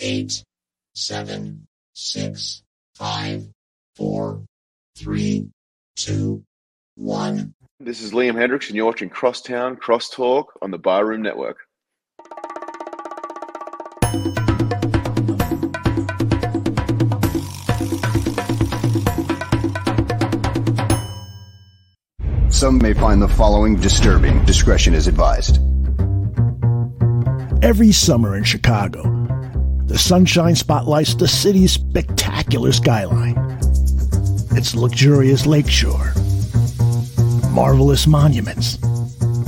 eight, seven, six, five, four, three, two, one. This is Liam Hendriks, and you're watching Crosstown Crosstalk on the Barroom Network. Some may find the following disturbing. Discretion is advised. Every summer in Chicago, the sunshine spotlights the city's spectacular skyline. Its luxurious lakeshore, marvelous monuments,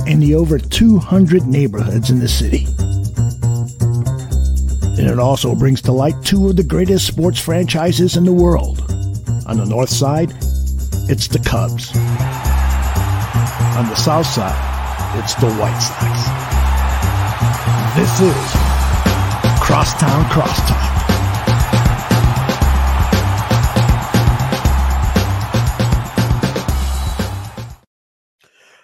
and the over 200 neighborhoods in the city. And it also brings to light two of the greatest sports franchises in the world. On the north side, it's the Cubs. On the south side, it's the White Sox. This is Crosstown Crosstalk.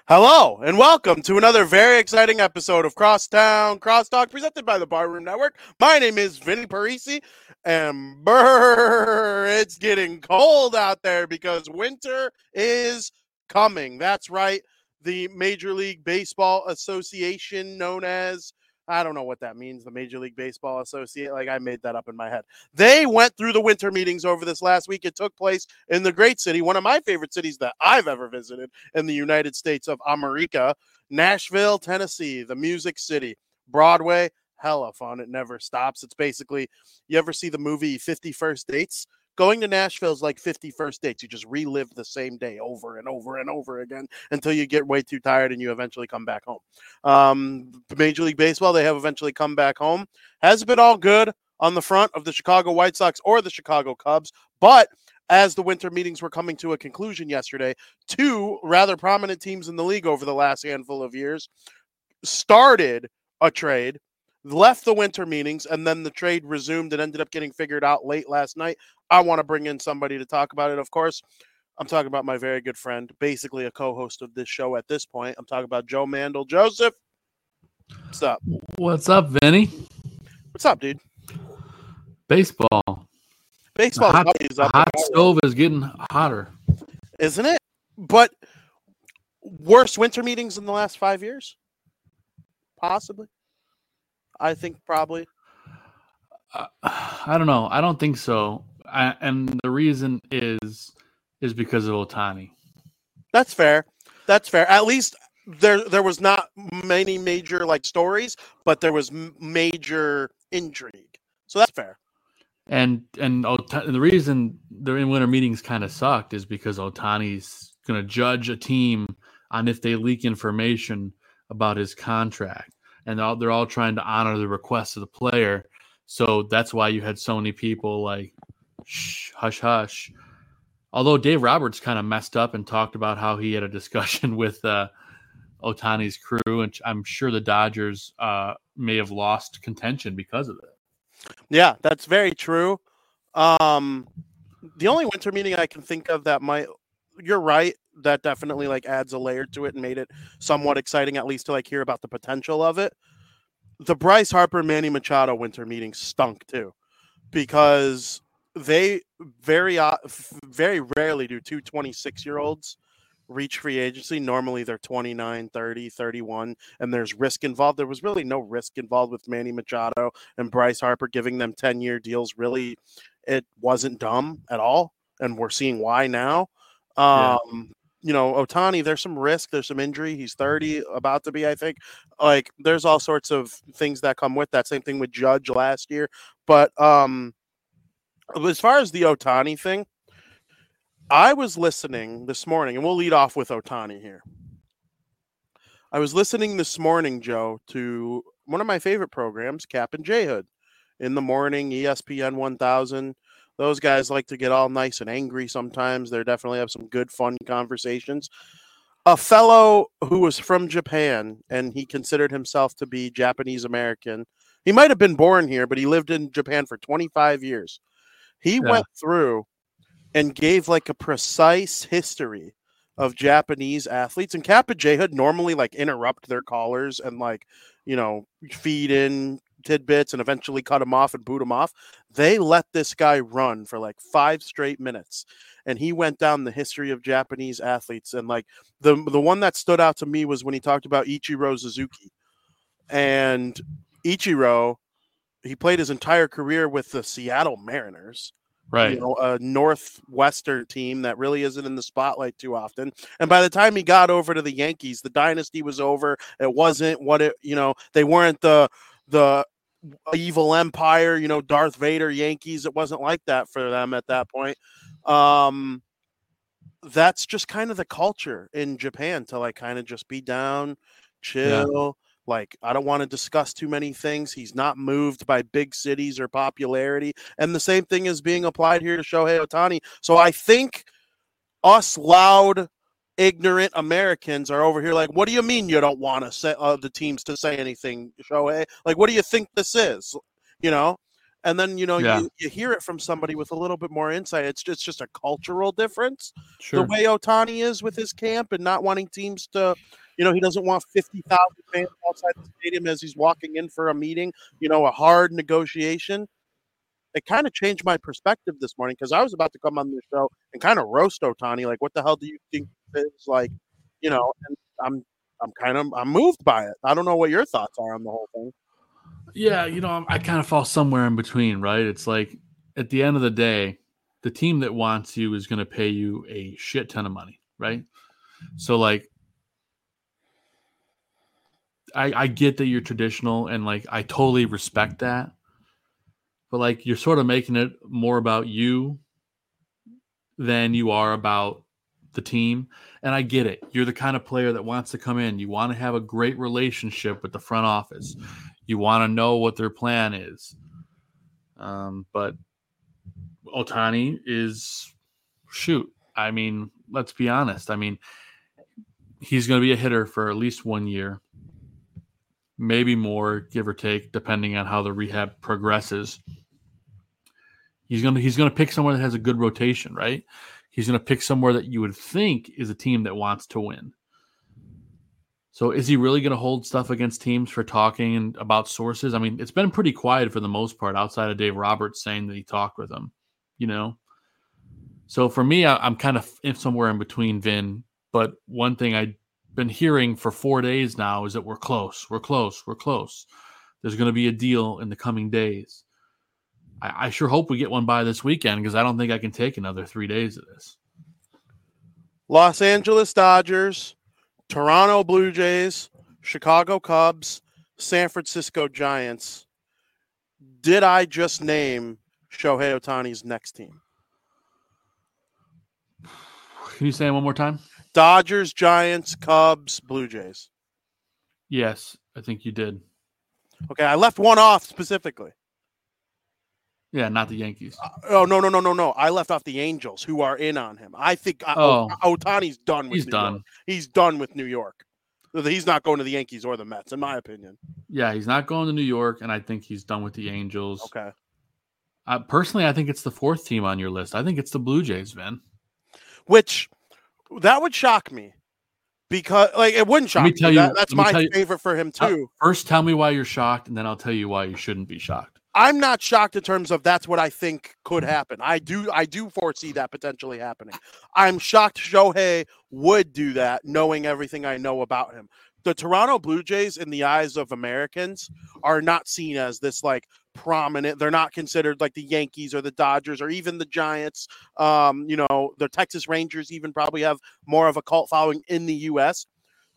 Hello and welcome to another very exciting episode of Crosstown Crosstalk presented by the Barroom Network. My name is Vinnie Parise, and brr, it's getting cold out there because winter is coming. That's right. The Major League Baseball Association, known as I don't know what that means, the Major League Baseball Associate. Like I made that up in my head. They went through the winter meetings over this last week. It took place in the great city, one of my favorite cities that I've ever visited in the United States of America, Nashville, Tennessee, the music city. Broadway, hella fun. It never stops. It's basically you ever see the movie 50 First Dates? Going to Nashville is like 50 first dates. You just relive the same day over and over and over again until you get way too tired and you eventually come back home. Um, Major League Baseball, they have eventually come back home. Has been all good on the front of the Chicago White Sox or the Chicago Cubs, but as the winter meetings were coming to a conclusion yesterday, two rather prominent teams in the league over the last handful of years started a trade left the winter meetings and then the trade resumed and ended up getting figured out late last night. I want to bring in somebody to talk about it, of course. I'm talking about my very good friend, basically a co-host of this show at this point. I'm talking about Joe Mandel. Joseph, what's up? What's up, Vinnie? What's up, dude? Baseball. Baseball The hot, is the up hot stove is getting hotter. isn't it? But worst winter meetings in the last five years, possibly. I think probably. Uh, I don't know. I don't think so. I, and the reason is is because of Ohtani. That's fair. That's fair. At least there there was not many major like stories, but there was m- major intrigue. So that's fair. And and Ota- the reason the in winter meetings kind of sucked is because Ohtani's going to judge a team on if they leak information about his contract, and all, they're all trying to honor the request of the player. So that's why you had so many people like, shh, hush, hush. Although Dave Roberts kind of messed up and talked about how he had a discussion with uh, Ohtani's crew, and I'm sure the Dodgers uh, may have lost contention because of it. Yeah, that's very true. Um, the only winter meeting I can think of that might you're right that definitely like adds a layer to it and made it somewhat exciting at least to like hear about the potential of it. The Bryce Harper Manny Machado winter meeting stunk too because they very uh, very rarely do two 26 year olds reach free agency normally they're 29 30 31 and there's risk involved there was really no risk involved with manny machado and bryce harper giving them 10 year deals really it wasn't dumb at all and we're seeing why now Yeah. You know ohtani there's some risk there's some injury he's 30 about to be i think like there's all sorts of things that come with that same thing with judge last year but um as far as the ohtani thing I was listening this morning, and we'll lead off with Ohtani here. I was listening this morning, Joe, to one of my favorite programs, Kap and J Hood, in the morning, ESPN 1000. Those guys like to get all nice and angry sometimes. They definitely have some good, fun conversations. A fellow who was from Japan and he considered himself to be Japanese American. He might have been born here, but he lived in Japan for 25 years. He Yeah. went through and gave like a precise history of Japanese athletes. And Kap and J Hood normally like interrupt their callers and like, you know, feed in tidbits and eventually cut him off and boot him off. They let this guy run for like five straight minutes, and he went down the history of Japanese athletes. And like the the one that stood out to me was when he talked about Ichiro Suzuki, and Ichiro, he played his entire career with the Seattle Mariners Right. you know, a northwestern team that really isn't in the spotlight too often. And by the time he got over to the Yankees, the dynasty was over. It wasn't what it, you know, they weren't the the evil empire, you know, Darth Vader Yankees. It wasn't like that for them at that point. Um that's just kind of the culture in Japan to like kind of just be down, chill. Like, I don't want to discuss too many things. He's not moved by big cities or popularity. And the same thing is being applied here to Shohei Ohtani. So I think us loud, ignorant Americans are over here like, what do you mean you don't want to say uh, the teams to say anything, Shohei? Like, what do you think this is? You know? And then, you know, Yeah. you, you hear it from somebody with a little bit more insight. It's just, it's just a cultural difference Sure. the way Ohtani is with his camp and not wanting teams to, you know, he doesn't want 50,000 fans outside the stadium as he's walking in for a meeting, you know, a hard negotiation. It kind of changed my perspective this morning because I was about to come on the show and kind of roast Ohtani. Like, what the hell do you think it's like, you know, and I'm, I'm kind of, I'm moved by it. I don't know what your thoughts are on the whole thing. Yeah, you know, I kind of fall somewhere in between, right? It's like at the end of the day, the team that wants you is going to pay you a shit ton of money, right? So like I I get that you're traditional and like I totally respect that. But like you're sort of making it more about you than you are about the team. And I get it. You're the kind of player that wants to come in. You want to have a great relationship with the front office. You want to know what their plan is. Um, but Ohtani is shoot. I mean, let's be honest. I mean, he's going to be a hitter for at least one year, maybe more, give or take, depending on how the rehab progresses. He's gonna he's gonna pick somewhere that has a good rotation, right? He's gonna pick somewhere that you would think is a team that wants to win. So is he really going to hold stuff against teams for talking about sources? I mean, it's been pretty quiet for the most part, outside of Dave Roberts saying that he talked with him. You know, so for me, I, I'm kind of somewhere in between Vin. But one thing I've been hearing for four days now is that we're close, we're close, we're close. There's going to be a deal in the coming days. I, I sure hope we get one by this weekend because I don't think I can take another three days of this. Los Angeles Dodgers, Toronto Blue Jays, Chicago Cubs, San Francisco Giants. Did I just name Shohei Ohtani's next team? Can you say it one more time? Dodgers, Giants, Cubs, Blue Jays. Yes, I think you did. Okay, I left one off specifically. Yeah, not the Yankees. Oh no no no no no! I left off the Angels, who are in on him. I think uh, Oh. Ohtani's done with. He's New done. York. He's done with New York. He's not going to the Yankees or the Mets, in my opinion. Yeah, he's not going to New York, and I think he's done with the Angels. Okay. Uh, personally, I think it's the fourth team on your list. I think it's the Blue Jays, Vin. Which that would shock me because, like, it wouldn't shock me me. tell you- That- that's let me my tell you- favorite for him Uh, too. First, tell me why you're shocked, and then I'll tell you why you shouldn't be shocked. I'm not shocked in terms of that's what I think could happen. I do I do foresee that potentially happening. I'm shocked Shohei would do that, knowing everything I know about him. The Toronto Blue Jays, in the eyes of Americans, are not seen as this like prominent. They're not considered like the Yankees or the Dodgers or even the Giants. Um, you know, the Texas Rangers even probably have more of a cult following in the US.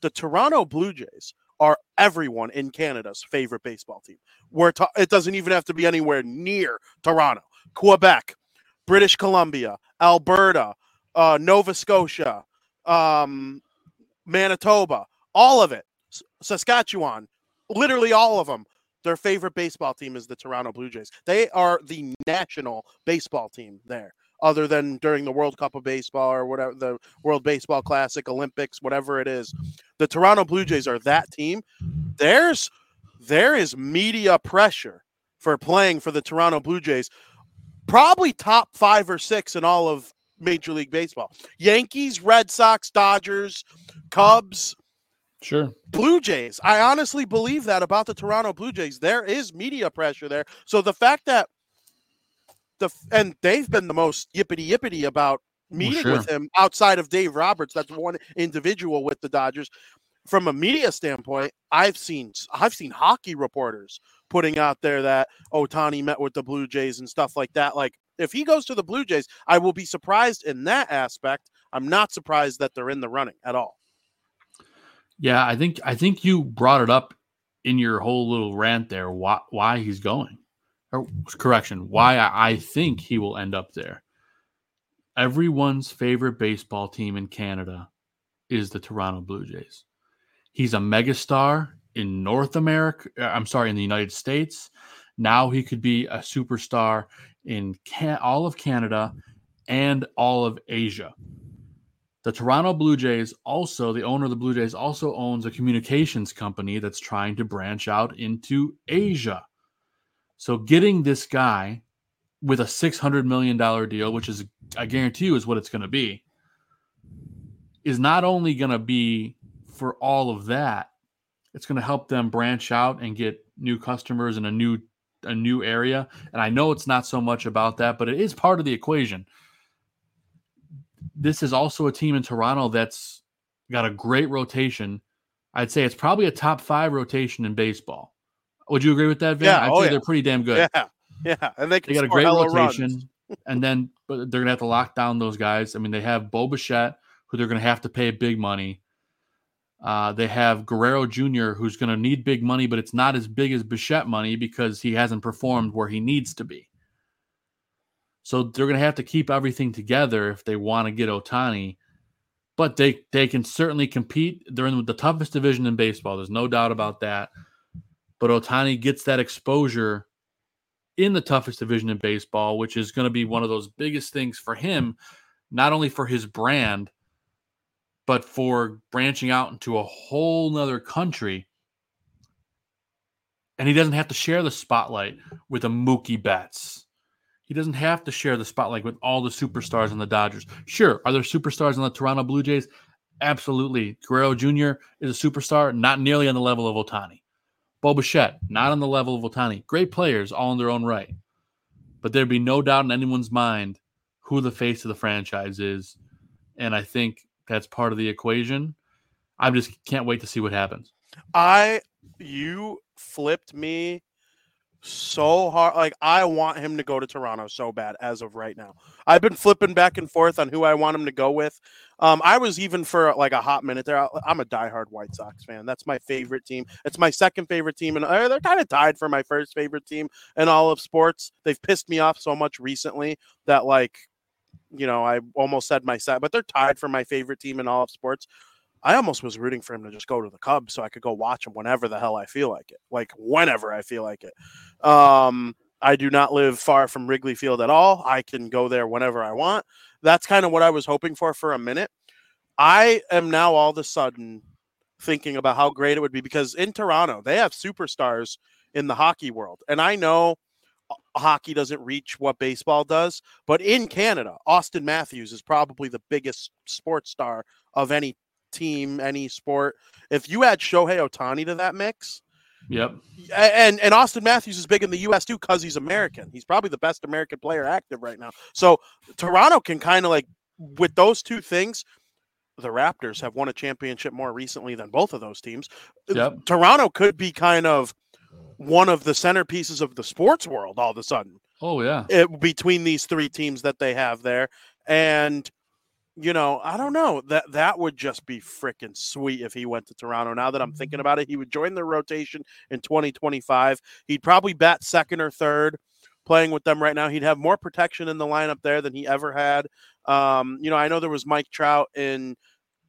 The Toronto Blue Jays are everyone in Canada's favorite baseball team. We're ta- it doesn't even have to be anywhere near Toronto, Quebec, British Columbia, Alberta, uh, Nova Scotia, um, Manitoba, all of it, Saskatchewan, literally all of them. Their favorite baseball team is the Toronto Blue Jays. They are the national baseball team there, other than during the World Cup of Baseball or whatever, the World Baseball Classic, Olympics, whatever it is. The Toronto Blue Jays are that team. There's there is media pressure for playing for the Toronto Blue Jays. Probably top five or six in all of Major League Baseball. Yankees, Red Sox, Dodgers, Cubs, Sure. Blue Jays. I honestly believe that about the Toronto Blue Jays. There is media pressure there. So the fact that the and they've been the most yippity yippity about meeting sure. with him outside of Dave Roberts. That's one individual with the Dodgers. From a media standpoint, I've seen I've seen hockey reporters putting out there that oh, Ohtani met with the Blue Jays and stuff like that. Like if he goes to the Blue Jays, I will be surprised in that aspect. I'm not surprised that they're in the running at all. Yeah, I think I think you brought it up in your whole little rant there. Why why he's going? Or correction, why I, I think he will end up there. Everyone's favorite baseball team in Canada is the Toronto Blue Jays. He's a megastar in North America. uh, I'm sorry, in the United States. Now he could be a superstar in can- all of Canada and all of Asia. The Toronto Blue Jays also, the owner of the Blue Jays also owns a communications company that's trying to branch out into Asia. So getting this guy with a $600 million deal, which is, I guarantee you, is what it's going to be, is not only going to be for all of that, it's going to help them branch out and get new customers in a new a new area. And I know it's not so much about that, but it is part of the equation. This is also a team in Toronto that's got a great rotation. I'd say it's probably a top five rotation in baseball. Would you agree with that, Vin? Yeah, I'd oh say yeah. they're pretty damn good. Yeah, yeah, and they, They got a great rotation, and then but they're gonna have to lock down those guys. I mean, they have Bo Bichette, who they're gonna have to pay big money. Uh, they have Guerrero Jr., who's gonna need big money, but it's not as big as Bichette money because he hasn't performed where he needs to be. So they're gonna have to keep everything together if they want to get Ohtani. But they they can certainly compete. They're in the toughest division in baseball. There's no doubt about that. But Ohtani gets that exposure in the toughest division in baseball, which is going to be one of those biggest things for him, not only for his brand, but for branching out into a whole nother country. And he doesn't have to share the spotlight with a Mookie Betts. He doesn't have to share the spotlight with all the superstars on the Dodgers. Sure, are there superstars on the Toronto Blue Jays? Absolutely. Guerrero Jr. is a superstar, not nearly on the level of Ohtani. Bo Bichette, not on the level of Ohtani. Great players, all in their own right. But there'd be no doubt in anyone's mind who the face of the franchise is. And I think that's part of the equation. I just can't wait to see what happens. I you flipped me so hard. Like I want him to go to Toronto so bad as of right now. I've been flipping back and forth on who I want him to go with. Um, I was even for like a hot minute there. I'm a diehard White Sox fan. That's my favorite team. It's my second favorite team, and uh, they're kind of tied for my first favorite team in all of sports. They've pissed me off so much recently that like, you know, I almost said my set, but they're tied for my favorite team in all of sports. I almost was rooting for him to just go to the Cubs so I could go watch him whenever the hell I feel like it. Like whenever I feel like it. Um, I do not live far from Wrigley Field at all. I can go there whenever I want. That's kind of what I was hoping for for a minute. I am now all of a sudden thinking about how great it would be because in Toronto, they have superstars in the hockey world. And I know uh, hockey doesn't reach what baseball does, but in Canada, Auston Matthews is probably the biggest sports star of any team, any sport. If you add Shohei Ohtani to that mix, Yep. and and Auston Matthews is big in the U.S. too because he's American. He's probably the best American player active right now. So Toronto can kind of like with those two things. The Raptors have won a championship more recently than both of those teams. Yep. Toronto could be kind of one of the centerpieces of the sports world all of a sudden Oh yeah. it, between these three teams that they have there. And you know, I don't know that that would just be freaking sweet if he went to Toronto. Now that I'm thinking about it, he would join the rotation in 2025. He'd probably bat second or third playing with them right now. He'd have more protection in the lineup there than he ever had. Um, you know, I know there was Mike Trout in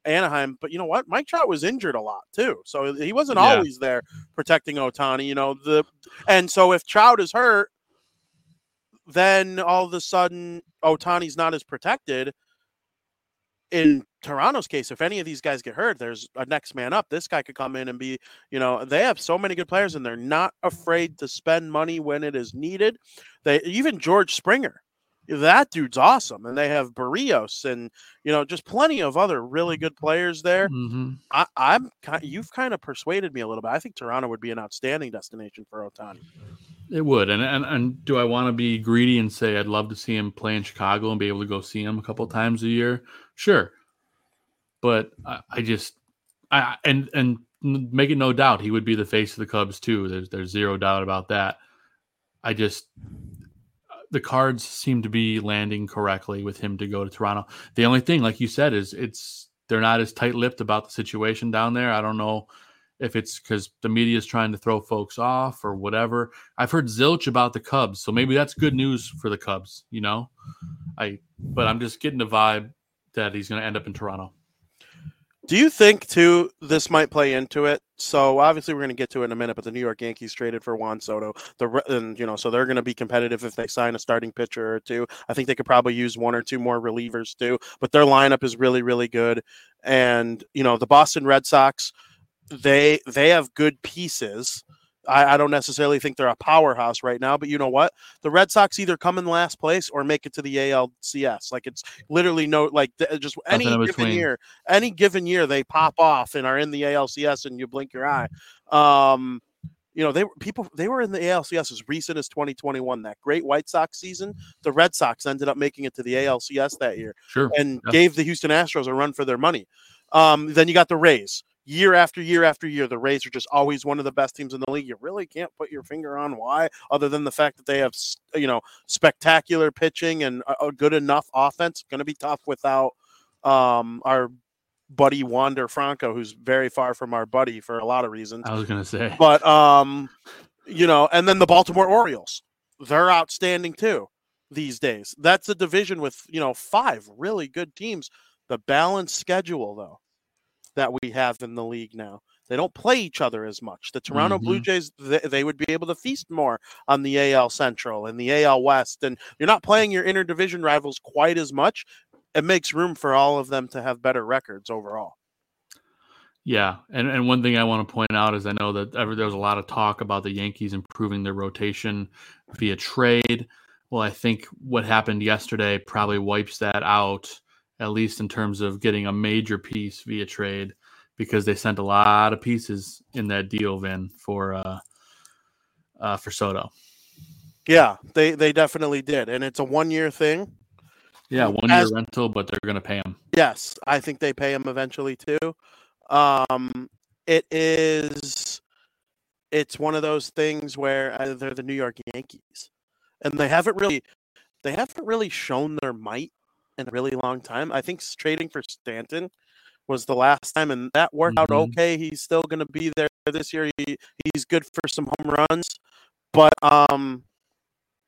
Anaheim, but you know what? Mike Trout was injured a lot too, so he wasn't Yeah. always there protecting Ohtani. You know the, and so if Trout is hurt, then all of a sudden Ohtani's not as protected. In Toronto's case, if any of these guys get hurt, there's a next man up. This guy could come in and be, you know, they have so many good players and they're not afraid to spend money when it is needed. They even George Springer that dude's awesome. And they have Berrios and you know just plenty of other really good players there. hmm I, I'm you've kind of persuaded me a little bit. I think Toronto would be an outstanding destination for Ohtani. It would, and and and do I want to be greedy and say I'd love to see him play in Chicago and be able to go see him a couple times a year? Sure, but I, I just I and and make it no doubt he would be the face of the Cubs too. There's there's zero doubt about that. I just the cards seem to be landing correctly with him to go to Toronto. The only thing, like you said, is it's they're not as tight-lipped about the situation down there. I don't know if it's because the media is trying to throw folks off or whatever. I've heard zilch about the Cubs, so maybe that's good news for the Cubs. You know, I but I'm just getting the vibe that he's going to end up in Toronto. Do you think too this might play into it? So obviously we're going to get to it in a minute, but the New York Yankees traded for Juan Soto. The and you know so they're going to be competitive if they sign a starting pitcher or two. I think they could probably use one or two more relievers too. But their lineup is really really good, and you know the Boston Red Sox, they they have good pieces. I, I don't necessarily think they're a powerhouse right now, but you know what? The Red Sox either come in last place or make it to the ALCS. Like it's literally no like th- just any given between. year, any given year they pop off and are in the ALCS and you blink your eye. Um, you know, they were people they were in the ALCS as recent as 2021. That great White Sox season, the Red Sox ended up making it to the ALCS that year Sure, and Yeah. gave the Houston Astros a run for their money. Um, then you got the Rays. Year after year after year, the Rays are just always one of the best teams in the league. You really can't put your finger on why, other than the fact that they have, you know, spectacular pitching and a, good enough offense. Going to be tough without um, our buddy Wander Franco, who's very far from our buddy for a lot of reasons I was going to say. but um you know and then the baltimore orioles they're outstanding too these days that's a division with you know five really good teams the balanced schedule though that we have in the league now. They don't play each other as much. The toronto blue Mhm. jays they, they would be able to feast more on the al central and the al west and you're not playing your interdivision rivals quite as much. It makes room for all of them to have better records overall. Yeah, and and one thing I want to point out is I know that ever there was a lot of talk about the Yankees improving their rotation via trade. Well, I think what happened yesterday probably wipes that out, at least in terms of getting a major piece via trade, because they sent a lot of pieces in that deal, Vin, for uh, uh for Soto. yeah they they definitely did and it's a one year thing Yeah, one year As- rental, but they're going to pay him. Yes, I think they pay him eventually too. Um, it is, it's one of those things where uh, they're the New York Yankees, and they haven't really, they haven't really shown their might in a really long time. I think trading for Stanton was the last time, and that worked out Mhm. okay. He's still going to be there this year. He, he's good for some home runs, but um,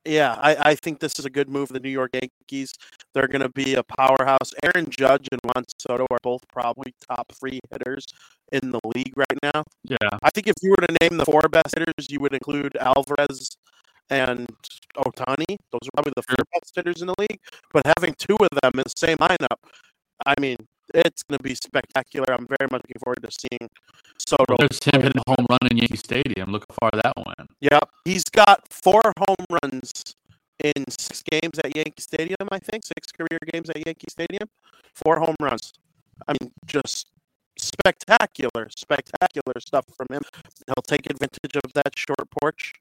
yeah, I, I think this is a good move for the New York Yankees. They're going to be a powerhouse. Aaron Judge and Juan Soto are both probably top three hitters in the league right now. Yeah, I think if you were to name the four best hitters, you would include Alvarez and Ohtani. Those are probably the four best hitters in the league. But having two of them in the same lineup, I mean, it's going to be spectacular. I'm very much looking forward to seeing Soto. well, there's him hitting a home run in Yankee Stadium. Look how far that went. Yep. He's got four home runs in six games at Yankee Stadium, I think. Six career games at Yankee Stadium. Four home runs. I mean, just spectacular, spectacular stuff from him. He'll take advantage of that short porch,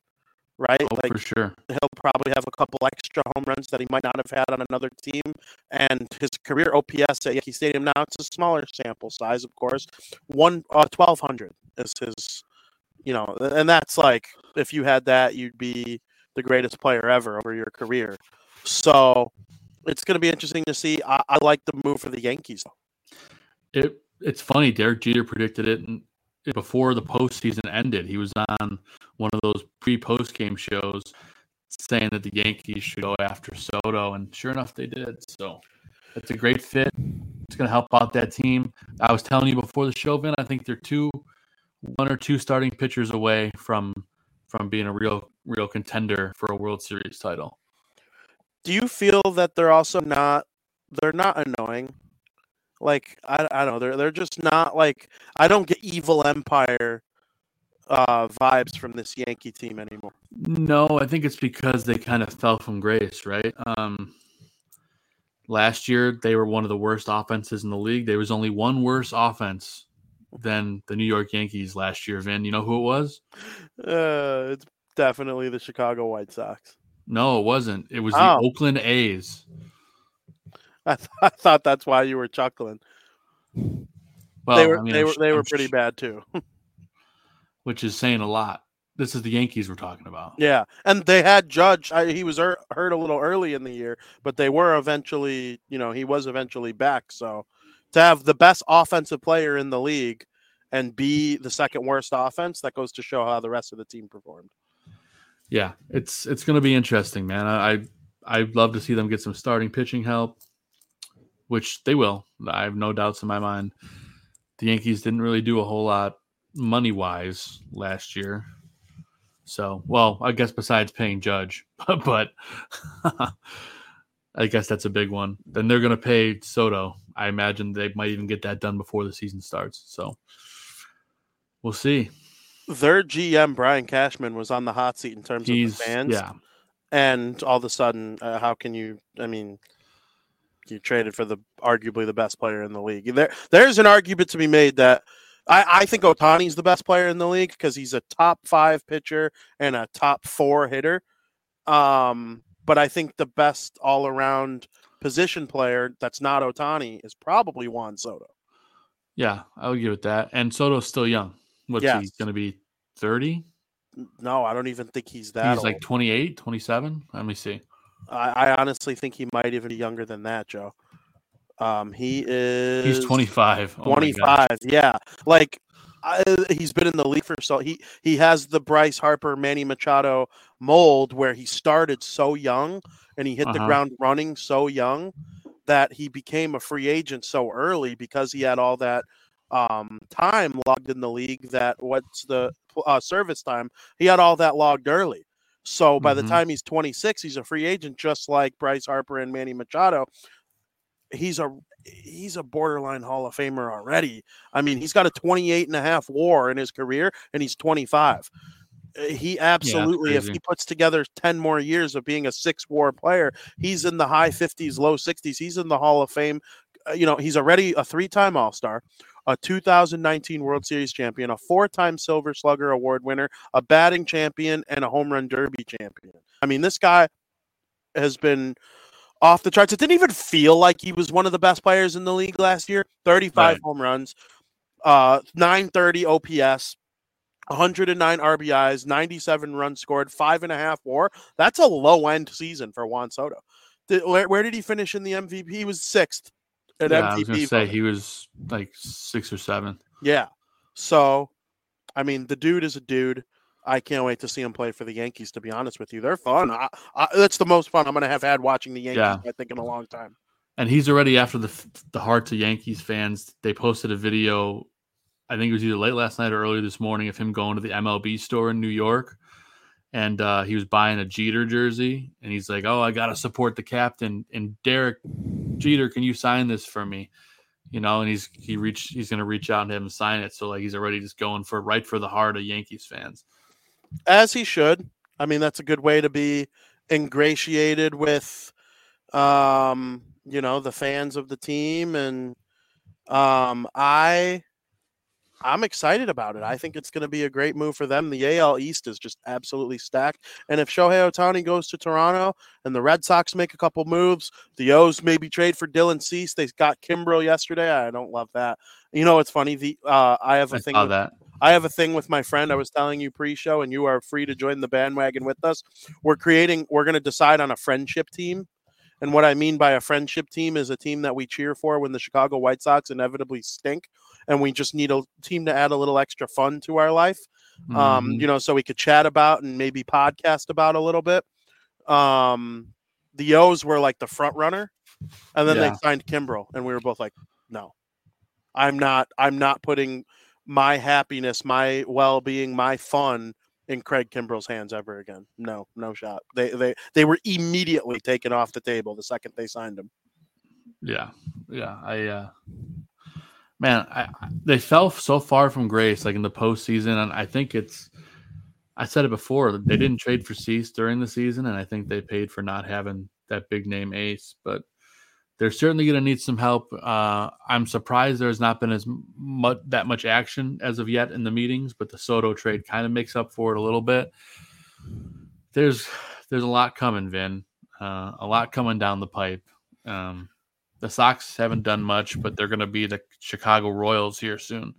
right? Oh, like for sure. he'll probably have a couple extra home runs that he might not have had on another team. And his career OPS at Yankee Stadium now it's a smaller sample size, of course. One uh, twelve hundred is his, you know, and that's like if you had that, you'd be the greatest player ever over your career. So it's going to be interesting to see. I, I like the move for the Yankees. It it's funny. Derek Jeter predicted it and before the postseason ended. He was on one of those pre-post game shows saying that the Yankees should go after Soto, and sure enough, they did. So it's a great fit. It's going to help out that team. I was telling you before the show, Vin. I think they're two, one or two starting pitchers away from from being a real real contender for a World Series title. Do you feel that they're also not? They're not annoying. Like I, I don't know. They're they're just not like I don't get evil empire uh vibes from this Yankee team anymore. No, I think it's because they kind of fell from grace, right? Um, Last year, they were one of the worst offenses in the league. There was only one worse offense than the New York Yankees last year. Vin, you know who it was? Uh, it's definitely the Chicago White Sox. No, it wasn't. It was Oh. the Oakland A's. I, th- I thought that's why you were chuckling. Well, they were I mean, they were they were pretty bad too. which is saying a lot. This is the Yankees we're talking about. yeah, and they had Judge. I, he was hurt, hurt a little early in the year, but they were eventually. You know, he was eventually back. So to have the best offensive player in the league and be the second worst offense, that goes to show how the rest of the team performed. Yeah, it's it's going to be interesting, man. I I I'd love to see them get some starting pitching help, which they will. I have no doubts in my mind. The Yankees didn't really do a whole lot money wise last year. So, well, I guess besides paying Judge, but I guess that's a big one. Then they're going to pay Soto. I imagine they might even get that done before the season starts. So, we'll see. Their GM Brian Cashman was on the hot seat in terms He's of the fans. yeah, and all of a sudden, uh, how can you? I mean, you traded for the arguably the best player in the league. There, there's an argument to be made that I, I think Ohtani's the best player in the league because he's a top five pitcher and a top four hitter. Um, but I think the best all around position player that's not Ohtani is probably Juan Soto. yeah, I would give it that. And Soto's still young. What's he Yes. going to be? 30? No, I don't even think he's that. He's like old. 28, 27. Let me see. I, I honestly think he might even be younger than that, Joe. Um, he is He's 25. Oh 25. yeah like I, he's been in the league for so he he has the bryce harper manny machado mold where he started so young and he hit the Uh-huh. ground running so young that he became a free agent so early because he had all that um, time logged in the league that what's the uh, service time he had all that logged early so by the Mhm. time he's 26 he's a free agent just like bryce harper and manny machado he's a he's a borderline Hall of Famer already. I mean, he's got a 28 and a half war in his career and he's 25. Uh, He absolutely, if he puts together 10 more years of being a six war player, he's in the high 50s, low 60s. He's in the Hall of Fame. Uh, you know, he's already a three time All Star, a 2019 World Series champion, a four time Silver Slugger Award winner, a batting champion, and a home run derby champion. I mean, this guy has been off the charts. It didn't even feel like he was one of the best players in the league last year. 35 Right. home runs, uh, 930 OPS, 109 RBIs, 97 runs scored, five and a half WAR. That's a low end season for Juan Soto. Where did he finish in the MVP? He was sixth at Yeah, I was gonna say he was like six or seven. Yeah. So, I mean, the dude is a dude. I can't wait to see him play for the Yankees. To be honest with you, they're fun. I, I, that's the most fun I'm going to have had watching the Yankees. Yeah. I think in a long time. And he's already after the the hearts of Yankees fans. They posted a video, I think it was either late last night or early this morning, of him going to the MLB store in New York. And uh, he was buying a Jeter jersey. And he's like, Oh, I got to support the captain. And Derek Jeter, can you sign this for me? You know, and he's he reached he's gonna reach out and have him sign it. So like he's already just going for right for the heart of Yankees fans. as he should. I mean, that's a good way to be ingratiated with, um, you know, the fans of the team, and um, I, I'm excited about it. I think it's going to be a great move for them. The AL East is just absolutely stacked, and if Shohei Ohtani goes to Toronto and the Red Sox make a couple moves, the O's maybe trade for Dylan Cease. They got Kimbrel yesterday. I don't love that. You know, it's funny. The uh, I have a I thing. with- that. I have a thing with my friend. I was telling you pre-show, and you are free to join the bandwagon with us. We're creating. We're going to decide on a friendship team, and what I mean by a friendship team is a team that we cheer for when the Chicago White Sox inevitably stink, and we just need a team to add a little extra fun to our life. Um, Mhm. you know, so we could chat about and maybe podcast about a little bit. Um, the O's were like the front runner, and then Yeah. they signed Kimbrel, and we were both like, no, I'm not. I'm not putting my happiness, my well-being, my fun in Craig Kimbrel's hands ever again. No, no shot. They they they were immediately taken off the table the second they signed him. Yeah, yeah. I uh man, I, they fell so far from grace, like in the postseason, and I think it's. I said it before. They didn't trade for Cease during the season, and I think they paid for not having that big name ace. But they're certainly going to need some help. Uh, I'm surprised there has not been as much that much action as of yet in the meetings, but the Soto trade kind of makes up for it a little bit. There's there's a lot coming, Vin. Uh, a lot coming down the pipe. Um, the Sox haven't done much, but they're going to be the Chicago Royals here soon.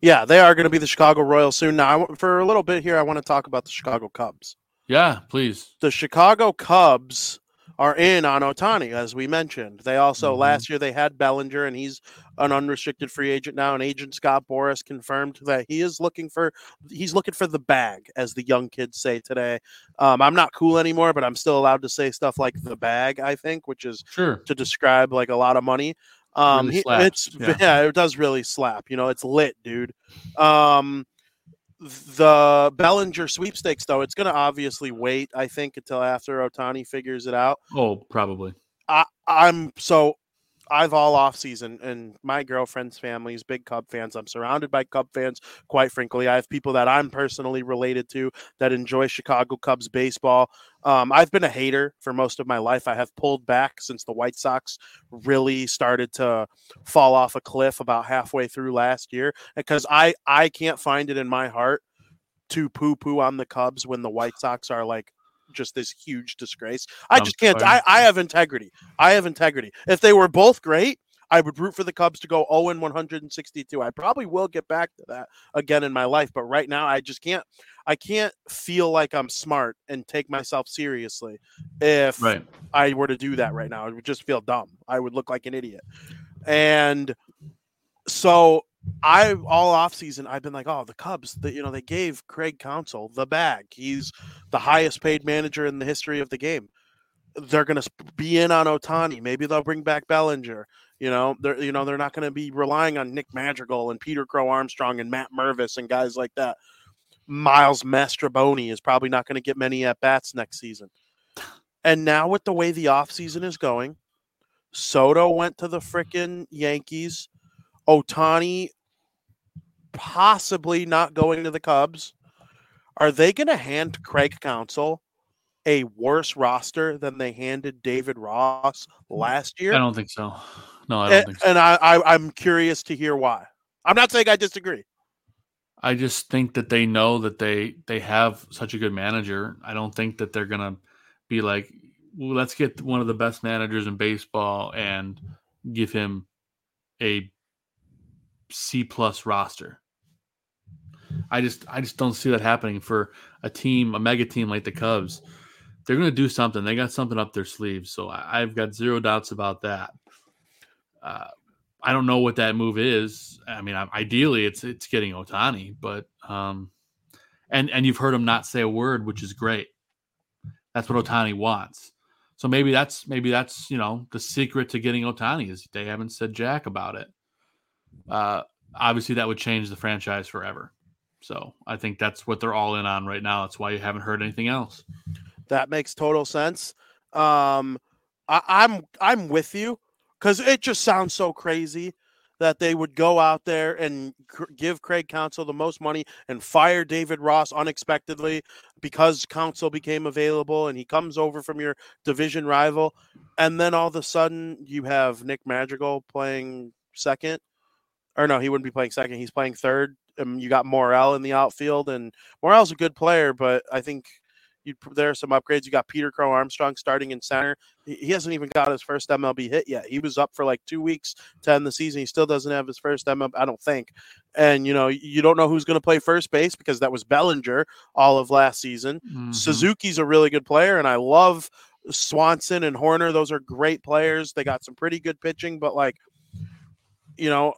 Yeah, they are going to be the Chicago Royals soon. Now, for a little bit here, I want to talk about the Chicago Cubs. Yeah, please. The Chicago Cubs are in on Ohtani, as we mentioned. They also Mhm. last year they had Bellinger, and he's an unrestricted free agent now. And agent Scott Boras confirmed that he is looking for he's looking for the bag, as the young kids say today. Um, I'm not cool anymore, but I'm still allowed to say stuff like the bag. I think, which is Sure. to describe like a lot of money. Um, Really he- it's yeah. yeah. it does really slap. You know, it's lit, dude. Um, the Bellinger sweepstakes, though, it's going to obviously wait. I think until after Ohtani figures it out. Oh, probably. I, I'm so I've all off season, and my girlfriend's family is big Cub fans. I'm surrounded by Cub fans. Quite frankly, I have people that I'm personally related to that enjoy Chicago Cubs baseball. Um, I've been a hater for most of my life. I have pulled back since the White Sox really started to fall off a cliff about halfway through last year because I I can't find it in my heart to poo poo on the Cubs when the White Sox are like just this huge disgrace. I I'm just can't. sorry. I, I have integrity. I have integrity. If they were both great, I would root for the Cubs to go 0 and 162. I probably will get back to that again in my life, but right now I just can't. I can't feel like I'm smart and take myself seriously if Right. I were to do that right now. It would just feel dumb. I would look like an idiot. And so I all off season I've been like, oh, the Cubs, the, you know, they gave Craig Counsell the bag. He's the highest paid manager in the history of the game. They're going to be in on Otani. Maybe they'll bring back Bellinger. You know, they're you know they're not going to be relying on Nick Madrigal and Peter Crow Armstrong and Matt Mervis and guys like that. Miles Mastrobuoni is probably not going to get many at bats next season. And now with the way the offseason is going, Soto went to the frickin' Yankees. Ohtani possibly not going to the Cubs. Are they going to hand Craig Counsell a worse roster than they handed David Ross last year? I don't think so. No, I don't and, think so. and I, I, I'm curious to hear why. I'm not saying I disagree. I just think that they know that they they have such a good manager. I don't think that they're gonna be like, well, let's get one of the best managers in baseball and give him a C plus roster. I just I just don't see that happening for a team, a mega team like the Cubs. They're gonna do something. They got something up their sleeves. So I, I've got zero doubts about that. Uh, I don't know what that move is. I mean, ideally, it's it's getting Ohtani, but um, and and you've heard him not say a word, which is great. That's what Ohtani wants. So maybe that's maybe that's you know the secret to getting Ohtani is they haven't said jack about it. Uh, obviously, that would change the franchise forever. So I think that's what they're all in on right now. That's why you haven't heard anything else. That makes total sense. Um, I, I'm I'm with you because it just sounds so crazy that they would go out there and cr- give Craig Counsell the most money and fire David Ross unexpectedly because Counsell became available and he comes over from your division rival, and then all of a sudden you have Nick Madrigal playing second, or no, he wouldn't be playing second. He's playing third. Um, you got Morel in the outfield, and Morel's a good player, but I think you there are some upgrades. You got Peter Crow Armstrong starting in center. He, he hasn't even got his first MLB hit yet. He was up for like two weeks to end the season. He still doesn't have his first MLB, I don't think. And you know, you don't know who's going to play first base because that was Bellinger all of last season. Mhm. Suzuki's a really good player, and I love Swanson and Horner. Those are great players. They got some pretty good pitching, but like, you know,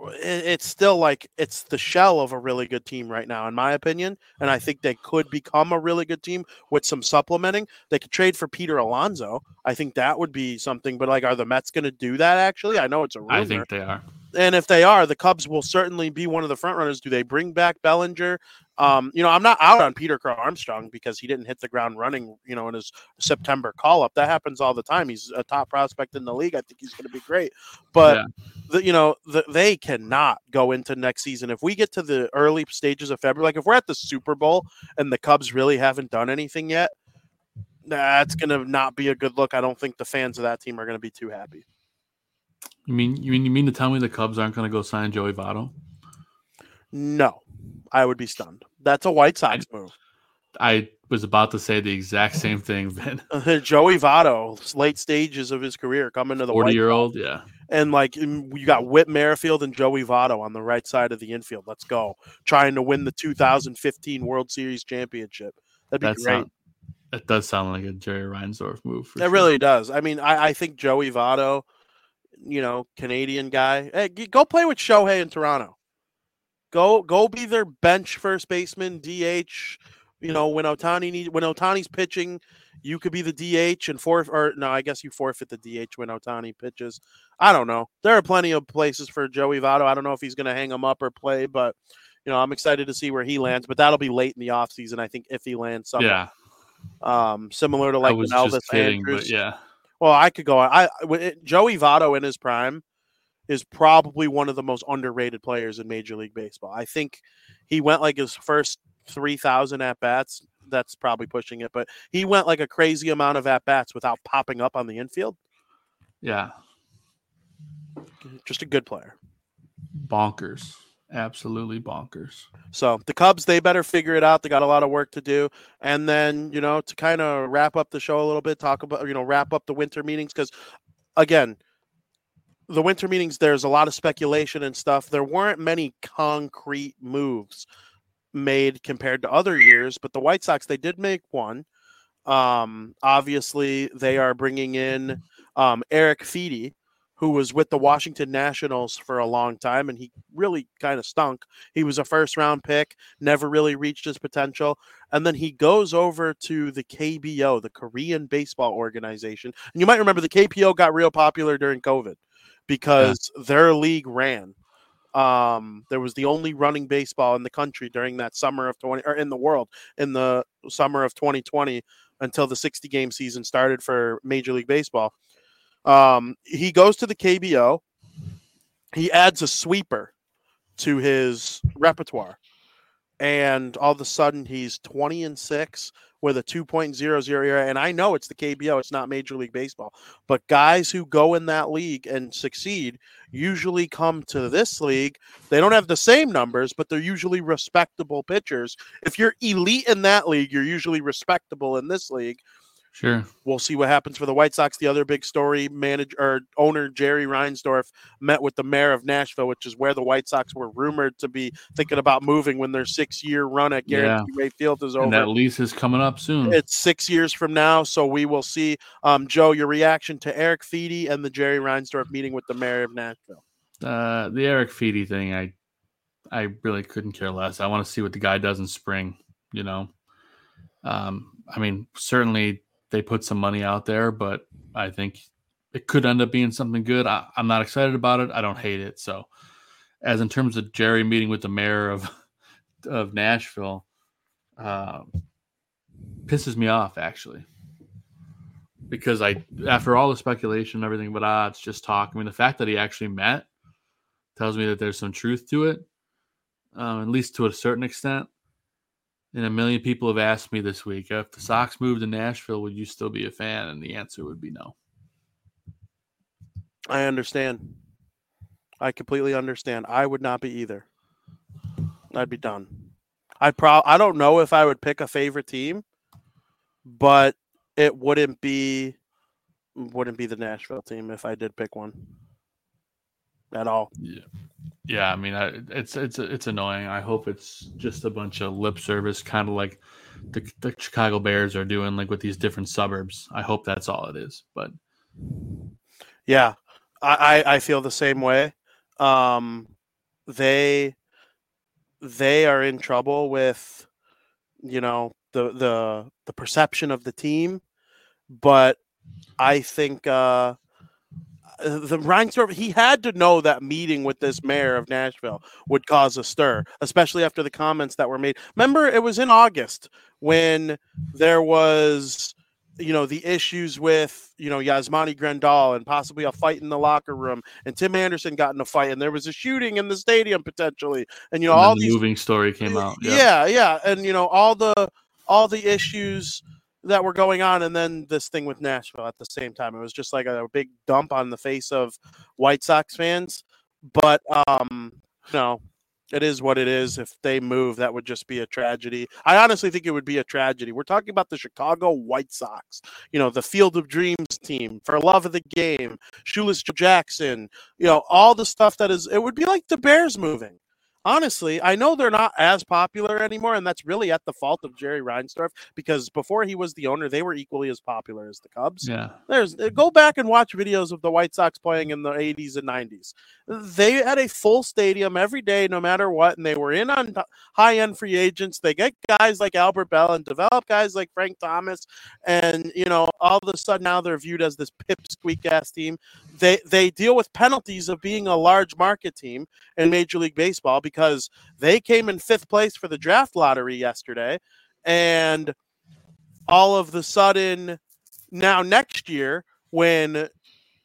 it's still like it's the shell of a really good team right now, in my opinion. And I think they could become a really good team with some supplementing. They could trade for Peter Alonso. I think that would be something. But like, are the Mets going to do that? Actually, I know it's a rumor. I think they are. And if they are, the Cubs will certainly be one of the front runners. Do they bring back Bellinger? Um, you know, I'm not out on Peter Crow Armstrong because he didn't hit the ground running, you know, in his September call up. That happens all the time. He's a top prospect in the league. I think he's going to be great. But Yeah. the, you know, the, they cannot go into next season. If we get to the early stages of February, like if we're at the Super Bowl and the Cubs really haven't done anything yet, That's going to not be a good look. I don't think the fans of that team are going to be too happy. You mean you mean you mean to tell me the Cubs aren't going to go sign Joey Votto? No, I would be stunned. That's a White Sox move. I was about to say the exact same thing, Vin. Uh, Joey Votto, late stages of his career, coming to the forty-year-old, yeah. and like you got Whit Merrifield and Joey Votto on the right side of the infield. Let's go, trying to win the 2015 World Series championship. That'd be That great. that does sound like a Jerry Reinsdorf move. For It sure. really does. I mean, I, I think Joey Votto, you know, Canadian guy, hey, go play with Shohei in Toronto. Go go be their bench first baseman, DH. You know, when Ohtani need when Ohtani's pitching, you could be the DH and forfeit or no, I guess you forfeit the DH when Ohtani pitches. I don't know. There are plenty of places for Joey Votto. I don't know if he's gonna hang him up or play, but you know, I'm excited to see where he lands. But that'll be late in the offseason, I think, if he lands somewhere. Yeah, Um, similar to I like was Elvis kidding, Andrus. but yeah, Well, I could go. I it- Joey Votto in his prime is probably one of the most underrated players in Major League Baseball. I think he went like his first three thousand at bats. That's probably pushing it, but he went like a crazy amount of at bats without popping up on the infield. yeah, Just a good player. bonkers, absolutely bonkers. So the Cubs, they better figure it out. They got a lot of work to do. And then, you know, to kind of wrap up the show a little bit, talk about, you know, wrap up the winter meetings. Because again, the winter meetings, there's a lot of speculation and stuff. There weren't many concrete moves made compared to other years, but the White Sox, they did make one. Um, obviously, they are bringing in um, Erick Fedde, who was with the Washington Nationals for a long time, and he really kind of stunk. He was a first round pick, never really reached his potential. And then he goes over to the KBO, the Korean Baseball Organization. And you might remember the KBO got real popular during COVID because their league ran. Um, there was the only running baseball in the country during that summer of 20 or in the world in the summer of 2020 until the 60 game season started for Major League Baseball. Um, he goes to the KBO. He adds a sweeper to his repertoire. And all of a sudden he's 20 and 6 with a 2.00 ERA. And I know it's the KBO, it's not Major League Baseball. But guys who go in that league and succeed usually come to this league. They don't have the same numbers, but they're usually respectable pitchers. If you're elite in that league, you're usually respectable in this league. Sure. We'll see what happens for the White Sox. The other big story, manager or owner Jerry Reinsdorf met with the mayor of Nashville, which is where the White Sox were rumored to be thinking about moving when their six-year run at Guaranteed Rate Field is over. And that lease is coming up soon. It's six years from now, so we will see. Um, Joe, your reaction to Erick Fedde and the Jerry Reinsdorf meeting with the mayor of Nashville? Uh, the Erick Fedde thing, I, I really couldn't care less. I want to see what the guy does in spring. You know, um, I mean, certainly they put some money out there, but I think it could end up being something good. I, I'm not excited about it. I don't hate it. So, as in terms of Jerry meeting with the mayor of of Nashville, uh, pisses me off actually because I after all the speculation and everything, but ah, it's just talk. I mean, the fact that he actually met tells me that there's some truth to it, um, at least to a certain extent. And a million people have asked me this week if the Sox moved to Nashville, would you still be a fan? And the answer would be no. I understand. I completely understand. I would not be either. I'd be done. I'd pro I don't know if I would pick a favorite team, but it wouldn't be wouldn't be the Nashville team if I did pick one. At all. Yeah, yeah. I mean, I, it's it's it's annoying. I hope it's just a bunch of lip service, kind of like the, the Chicago Bears are doing, like with these different suburbs. I hope that's all it is. But Yeah. I, I, I feel the same way. Um they they are in trouble with you know the the the perception of the team, but I think uh the Reinsdorf he had to know that meeting with this mayor of Nashville would cause a stir, especially after the comments that were made. Remember, it was in August when there was you know the issues with you know Yasmani Grandal and possibly a fight in the locker room, and Tim Anderson got in a fight, and there was a shooting in the stadium potentially, and you know and all the these moving story came out. yeah. yeah, and you know all the all the issues that were going on, and then this thing with Nashville at the same time. It was just like a big dump on the face of White Sox fans. But um, no, it is what it is. If they move, that would just be a tragedy. I honestly think it would be a tragedy. We're talking about the Chicago White Sox, you know, the Field of Dreams team for love of the game, Shoeless Jackson, you know, all the stuff that is. It would be like the Bears moving honestly, I know they're not as popular anymore, and that's really at the fault of Jerry Reinsdorf because before he was the owner, they were equally as popular as the Cubs. Yeah. There's uh, go back and watch videos of the White Sox playing in the 80s and 90s. They had a full stadium every day, no matter what, and they were in on high end free agents. They get guys like Albert Belle and develop guys like Frank Thomas, and you know, all of a sudden now they're viewed as this pipsqueak ass team. They they deal with penalties of being a large market team in Major League Baseball because they came in fifth place for the draft lottery yesterday, and all of the sudden now next year when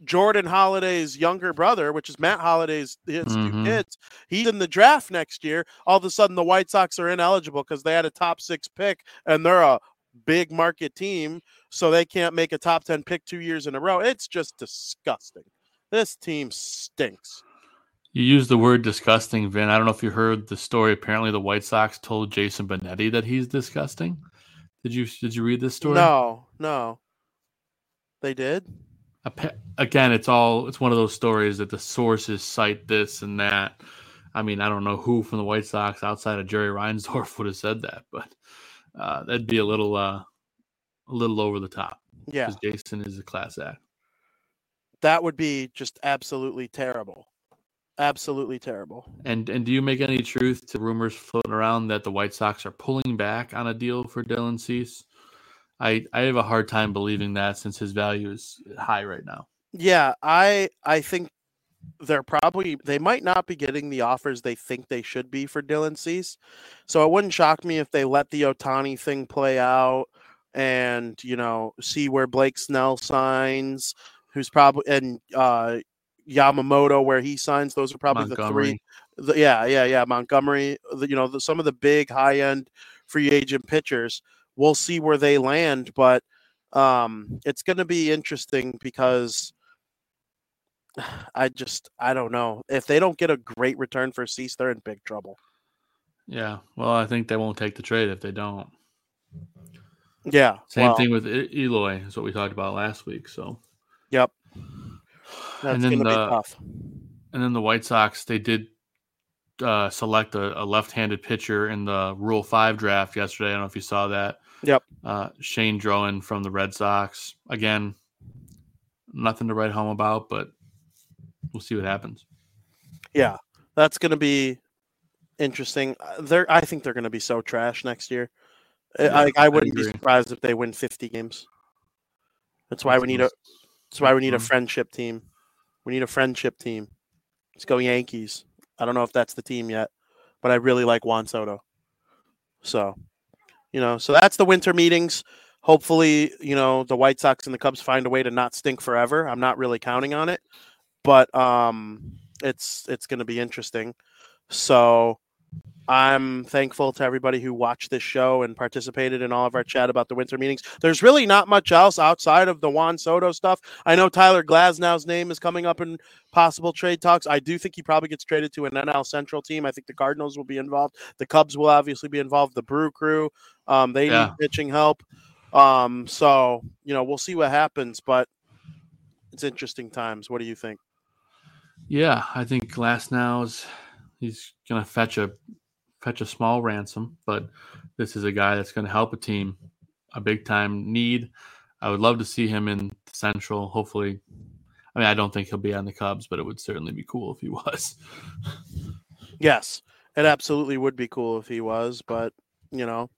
Jordan Holliday's younger brother, which is Matt Holliday's his Mhm. two kids, he's in the draft next year. All of a sudden, the White Sox are ineligible because they had a top six pick and they're a big market team, so they can't make a top ten pick two years in a row. It's just disgusting. This team stinks. You used the word disgusting, Vin. I don't know if you heard the story. Apparently, the White Sox told Jason Benetti that he's disgusting. Did you did you read this story? No, no, they did. Again, it's all it's one of those stories that the sources cite this and that. I mean, I don't know who from the White Sox outside of Jerry Reinsdorf would have said that, but uh, that'd be a little uh, a little over the top Yeah, because Jason is a class act. that would be just absolutely terrible. Absolutely terrible. And and do you make any truth to rumors floating around that the White Sox are pulling back on a deal for Dylan Cease? I I have a hard time believing that since his value is high right now. Yeah, I I think they're probably they might not be getting the offers they think they should be for Dylan Cease. So it wouldn't shock me if they let the Otani thing play out and you know see where Blake Snell signs, who's probably and uh Yamamoto where he signs. Those are probably the three. The, yeah, yeah, yeah. Montgomery. The, you know the, some of the big high end free agent pitchers. We'll see where they land, but um, it's going to be interesting because I just I don't know if they don't get a great return for Cease, they're in big trouble. Yeah. Well, I think they won't take the trade if they don't. Yeah, Same well, thing with Eloy is what we talked about last week. So Yep, that's And then the- tough. and then the White Sox they did uh, select a, a left-handed pitcher in the Rule Five draft yesterday. I don't know if you saw that. Yep. Uh, Shane Drohan from the Red Sox. Again, nothing to write home about, but we'll see what happens. Yeah, that's going to be interesting. Uh, They're I think they're going to be so trash next year. I- Yeah, I, I wouldn't be surprised if they win 50 games. That's why we need a that's why we need a Mhm. friendship team. We need a friendship team. Let's go Yankees. I don't know if that's the team yet, but I really like Juan Soto. So, you know, so that's the winter meetings. Hopefully, you know, the White Sox and the Cubs find a way to not stink forever. I'm not really counting on it, but um it's it's going to be interesting. So, I'm thankful to everybody who watched this show and participated in all of our chat about the winter meetings. There's really not much else outside of the Juan Soto stuff. I know Tyler Glasnow's name is coming up in possible trade talks. I do think he probably gets traded to an NL Central team. I think the Cardinals will be involved. The Cubs will obviously be involved. The Brew Crew, um, they Yeah. need pitching help. Um, so you know we'll see what happens, but it's interesting times. What do you think? Yeah, I think Glasnow's he's gonna fetch a fetch a small ransom, but this is a guy that's gonna help a team a big time need. I would love to see him in Central. Hopefully, I mean I don't think he'll be on the Cubs, but it would certainly be cool if he was. Yes, it absolutely would be cool if he was, but you know,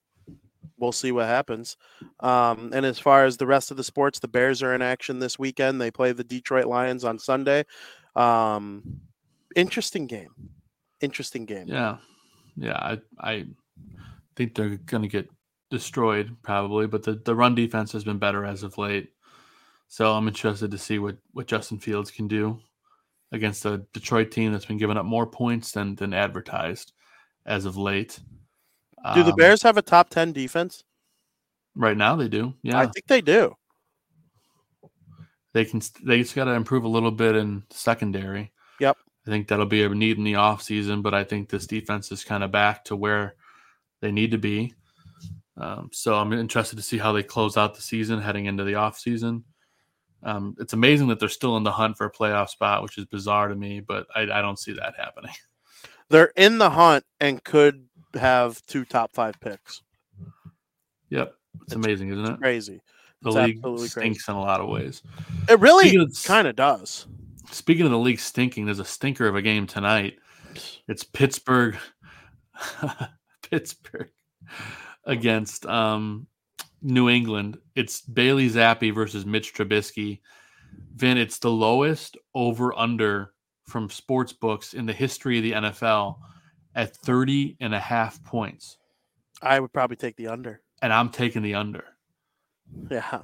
we'll see what happens. Um, and as far as the rest of the sports, the Bears are in action this weekend. They play the Detroit Lions on Sunday. Um, interesting game. Interesting game. Yeah, yeah, I I think they're gonna get destroyed probably, but the the run defense has been better as of late. So I'm interested to see what what Justin Fields can do against a Detroit team that's been giving up more points than than advertised as of late. Do the Um, Bears have a top ten defense? Right now they do. Yeah. I think they do. they can they just got to improve a little bit in secondary. I think that'll be a need in the offseason, but I think this defense is kind of back to where they need to be. Um, so I'm interested to see how they close out the season heading into the offseason. Um, it's amazing that they're still in the hunt for a playoff spot, which is bizarre to me, but I, I don't see that happening. They're in the hunt and could have two top five picks. Yep. It's, It's amazing, isn't it? Crazy. The it's league stinks in a lot of ways. It really kind of does. Speaking of the league stinking, there's a stinker of a game tonight. It's Pittsburgh, Pittsburgh against um, New England. It's Bailey Zappe versus Mitch Trubisky. Vin, it's the lowest over under from sports books in the history of the NFL at 30 and a half points. I would probably take the under. And I'm taking the under. Yeah.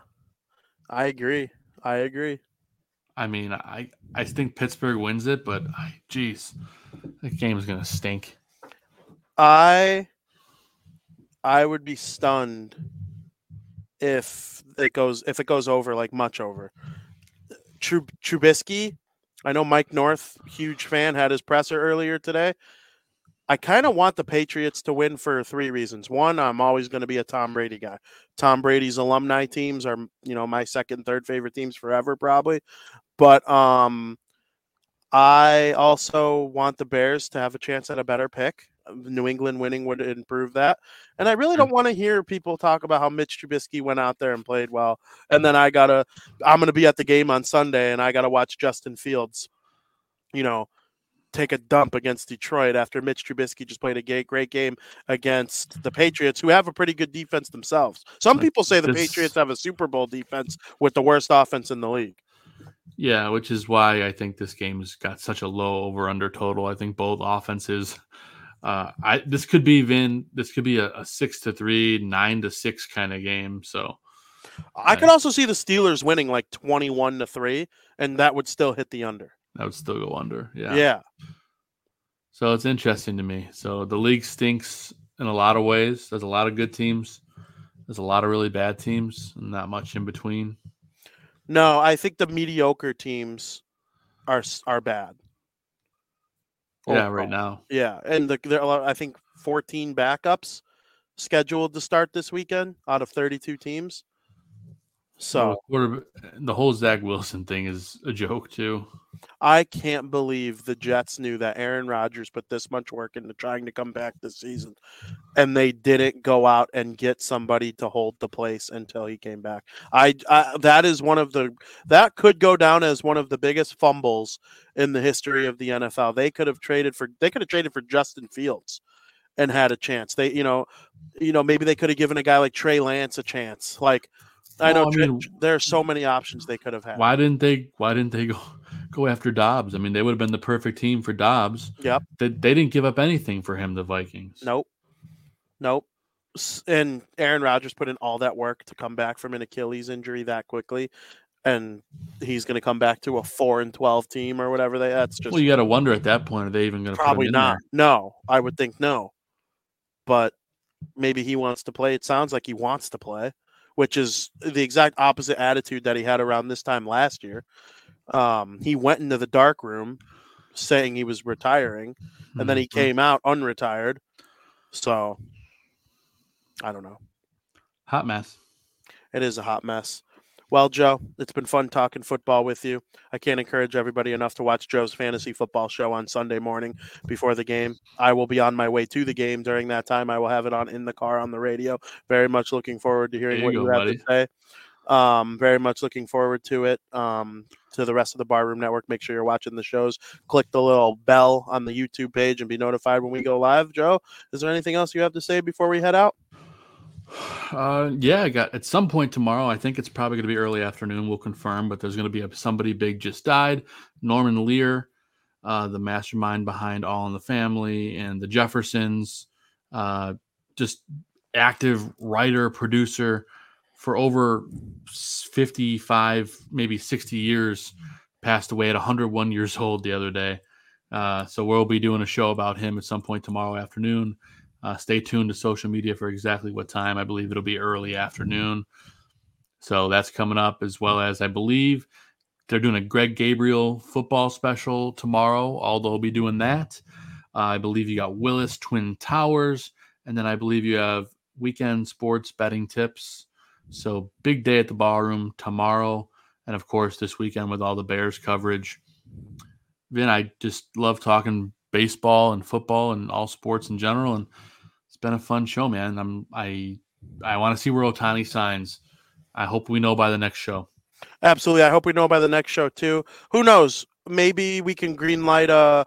I agree. I agree. I mean, I, I think Pittsburgh wins it, but I, geez, that game is to stink. I I would be stunned if it goes if it goes over like much over. Trub- Trubisky, I know Mike North, huge fan, had his presser earlier today. I kind of want the Patriots to win for three reasons. One, I'm always going to be a Tom Brady guy. Tom Brady's alumni teams are, you know, my second, third favorite teams forever, probably. But um, I also want the Bears to have a chance at a better pick. Uh, New England winning would improve that. And I really mm-hmm. don't want to hear people talk about how Mitch Trubisky went out there and played well. And then I gotta, I'm gonna be at the game on Sunday, and I gotta watch Justin Fields, you know, take a dump against Detroit after Mitch Trubisky just played a great, great game against the mm-hmm. Patriots, who have a pretty good defense themselves. Some people say the Patriots have a Super Bowl defense with the worst offense in the league. Yeah, which is why I think this game's got such a low over under total. I think both offenses. Uh, I this could be Vin. This could be a, a six to three, nine to six kind of game. So I could also see the Steelers winning like 21 to 3, and that would still hit the under. that would still go under. Yeah. yeah. So it's interesting to me. So the league stinks in a lot of ways. There's a lot of good teams. There's a lot of really bad teams, and not much in between. No, I think the mediocre teams are are bad. Yeah, Overall. right now. Yeah, and the, there are I think 14 backups scheduled to start this weekend out of 32 teams. So the, the whole Zach Wilson thing is a joke too. I can't believe the Jets knew that Aaron Rodgers put this much work into trying to come back this season, and they didn't go out and get somebody to hold the place until he came back. I, I that is one of the that could go down as one of the biggest fumbles in the history of the NFL. They could have traded for they could have traded for Justin Fields and had a chance. They you know you know maybe they could have given a guy like Trey Lance a chance. Like I know Well, I mean- there are so many options they could have had. Why didn't they? Why didn't they go go after Dobbs? I mean, they would have been the perfect team for Dobbs. Yep. They, they didn't give up anything for him. The Vikings. Nope. Nope. And Aaron Rodgers put in all that work to come back from an Achilles injury that quickly. And he's going to come back to a four and 12 team or whatever they, that's just Well, you got to wonder at that point, are they even going to probably put him in not. No, I would think no. But maybe he wants to play. It sounds like he wants to play, which is the exact opposite attitude that he had around this time last year. Um, he went into the dark room saying he was retiring, and then he Mhm. came out unretired. So I don't know. hot mess. It is a hot mess. Well, Joe, it's been fun talking football with you. I can't encourage everybody enough to watch Joe's fantasy football show on Sunday morning before the game. I will be on my way to the game during that time. I will have it on in the car on the radio. Very much looking forward to hearing There what you you have buddy. to say. Um, very much looking forward to it. Um, to the rest of the Barroom Network, make sure you're watching the shows. Click the little bell on the YouTube page and be notified when we go live. Joe, is there anything else you have to say before we head out? Uh, yeah, I got at some point tomorrow. I think it's probably going to be early afternoon. We'll confirm, but there's going to be a, somebody big just died. Norman Lear, uh, the mastermind behind All in the Family and the Jeffersons, uh, just active writer producer for over 55, maybe 60 years. Passed away at 101 years old the other day. Uh, so we'll be doing a show about him at some point tomorrow afternoon. Uh, stay tuned to social media for exactly what time. I believe it'll be early afternoon. So that's coming up, as well as I believe they're doing a Greg Gabriel football special tomorrow. Although will be doing that. Uh, I believe you got Willis Twin Towers, and then I believe you have weekend sports betting tips. So big day at the Barroom tomorrow, and of course this weekend with all the Bears coverage. Vin, I just love talking baseball and football and all sports in general, and it's been a fun show, man. I'm I I want to see where Ohtani signs. I hope we know by the next show. Absolutely. I hope we know by the next show too. Who knows? Maybe we can green light a,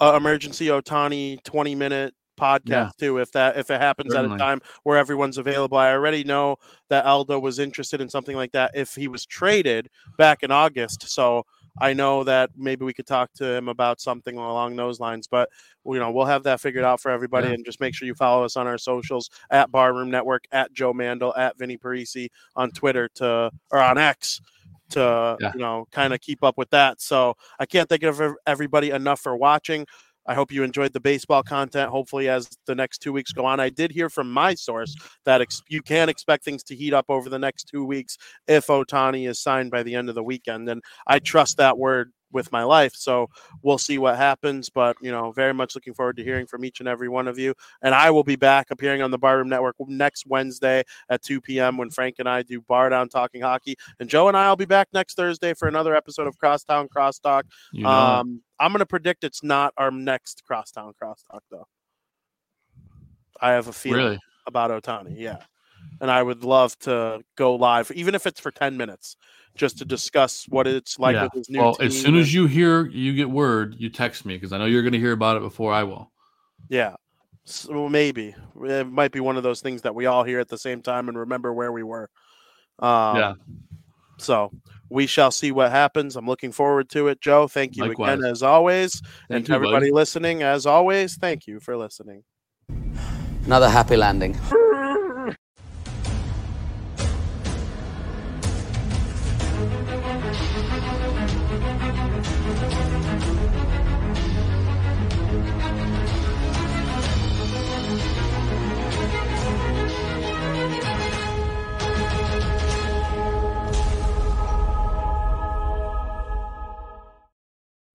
a emergency Ohtani 20 minute podcast Yeah. too if that if it happens at a time where everyone's available. I already know that Aldo was interested in something like that if he was traded back in August. So I know that maybe we could talk to him about something along those lines, but you know, we'll have that figured out for everybody Yeah. and just make sure you follow us on our socials at Barroom Network, at Joe Mandel, at Vinnie Parise on Twitter to or on X to Yeah. you know kind of keep up with that. So I can't thank ev- everybody enough for watching. I hope you enjoyed the baseball content. Hopefully, as the next two weeks go on, I did hear from my source that ex- you can expect things to heat up over the next two weeks if Ohtani is signed by the end of the weekend, and I trust that word with my life. So we'll see what happens. But you know, very much looking forward to hearing from each and every one of you. And I will be back appearing on the Barroom Network next Wednesday at 2 p.m. when Frank and I do Bar Down Talking Hockey. And Joe and I will be back next Thursday for another episode of Crosstown Crosstalk. You know. Um, I'm going to predict it's not our next Crosstown Crosstalk, though. I have a feeling really. about Ohtani, yeah. And I would love to go live, even if it's for 10 minutes, just to discuss what it's like yeah. with his new Well, as team soon as you hear, you get word, you text me because I know you're going to hear about it before I will. Yeah. So maybe it might be one of those things that we all hear at the same time and remember where we were. Um, yeah. So we shall see what happens. I'm looking forward to it. Joe, thank you Likewise. again as always. and Thank to everybody buddy. listening, as always, thank you for listening. Another happy landing.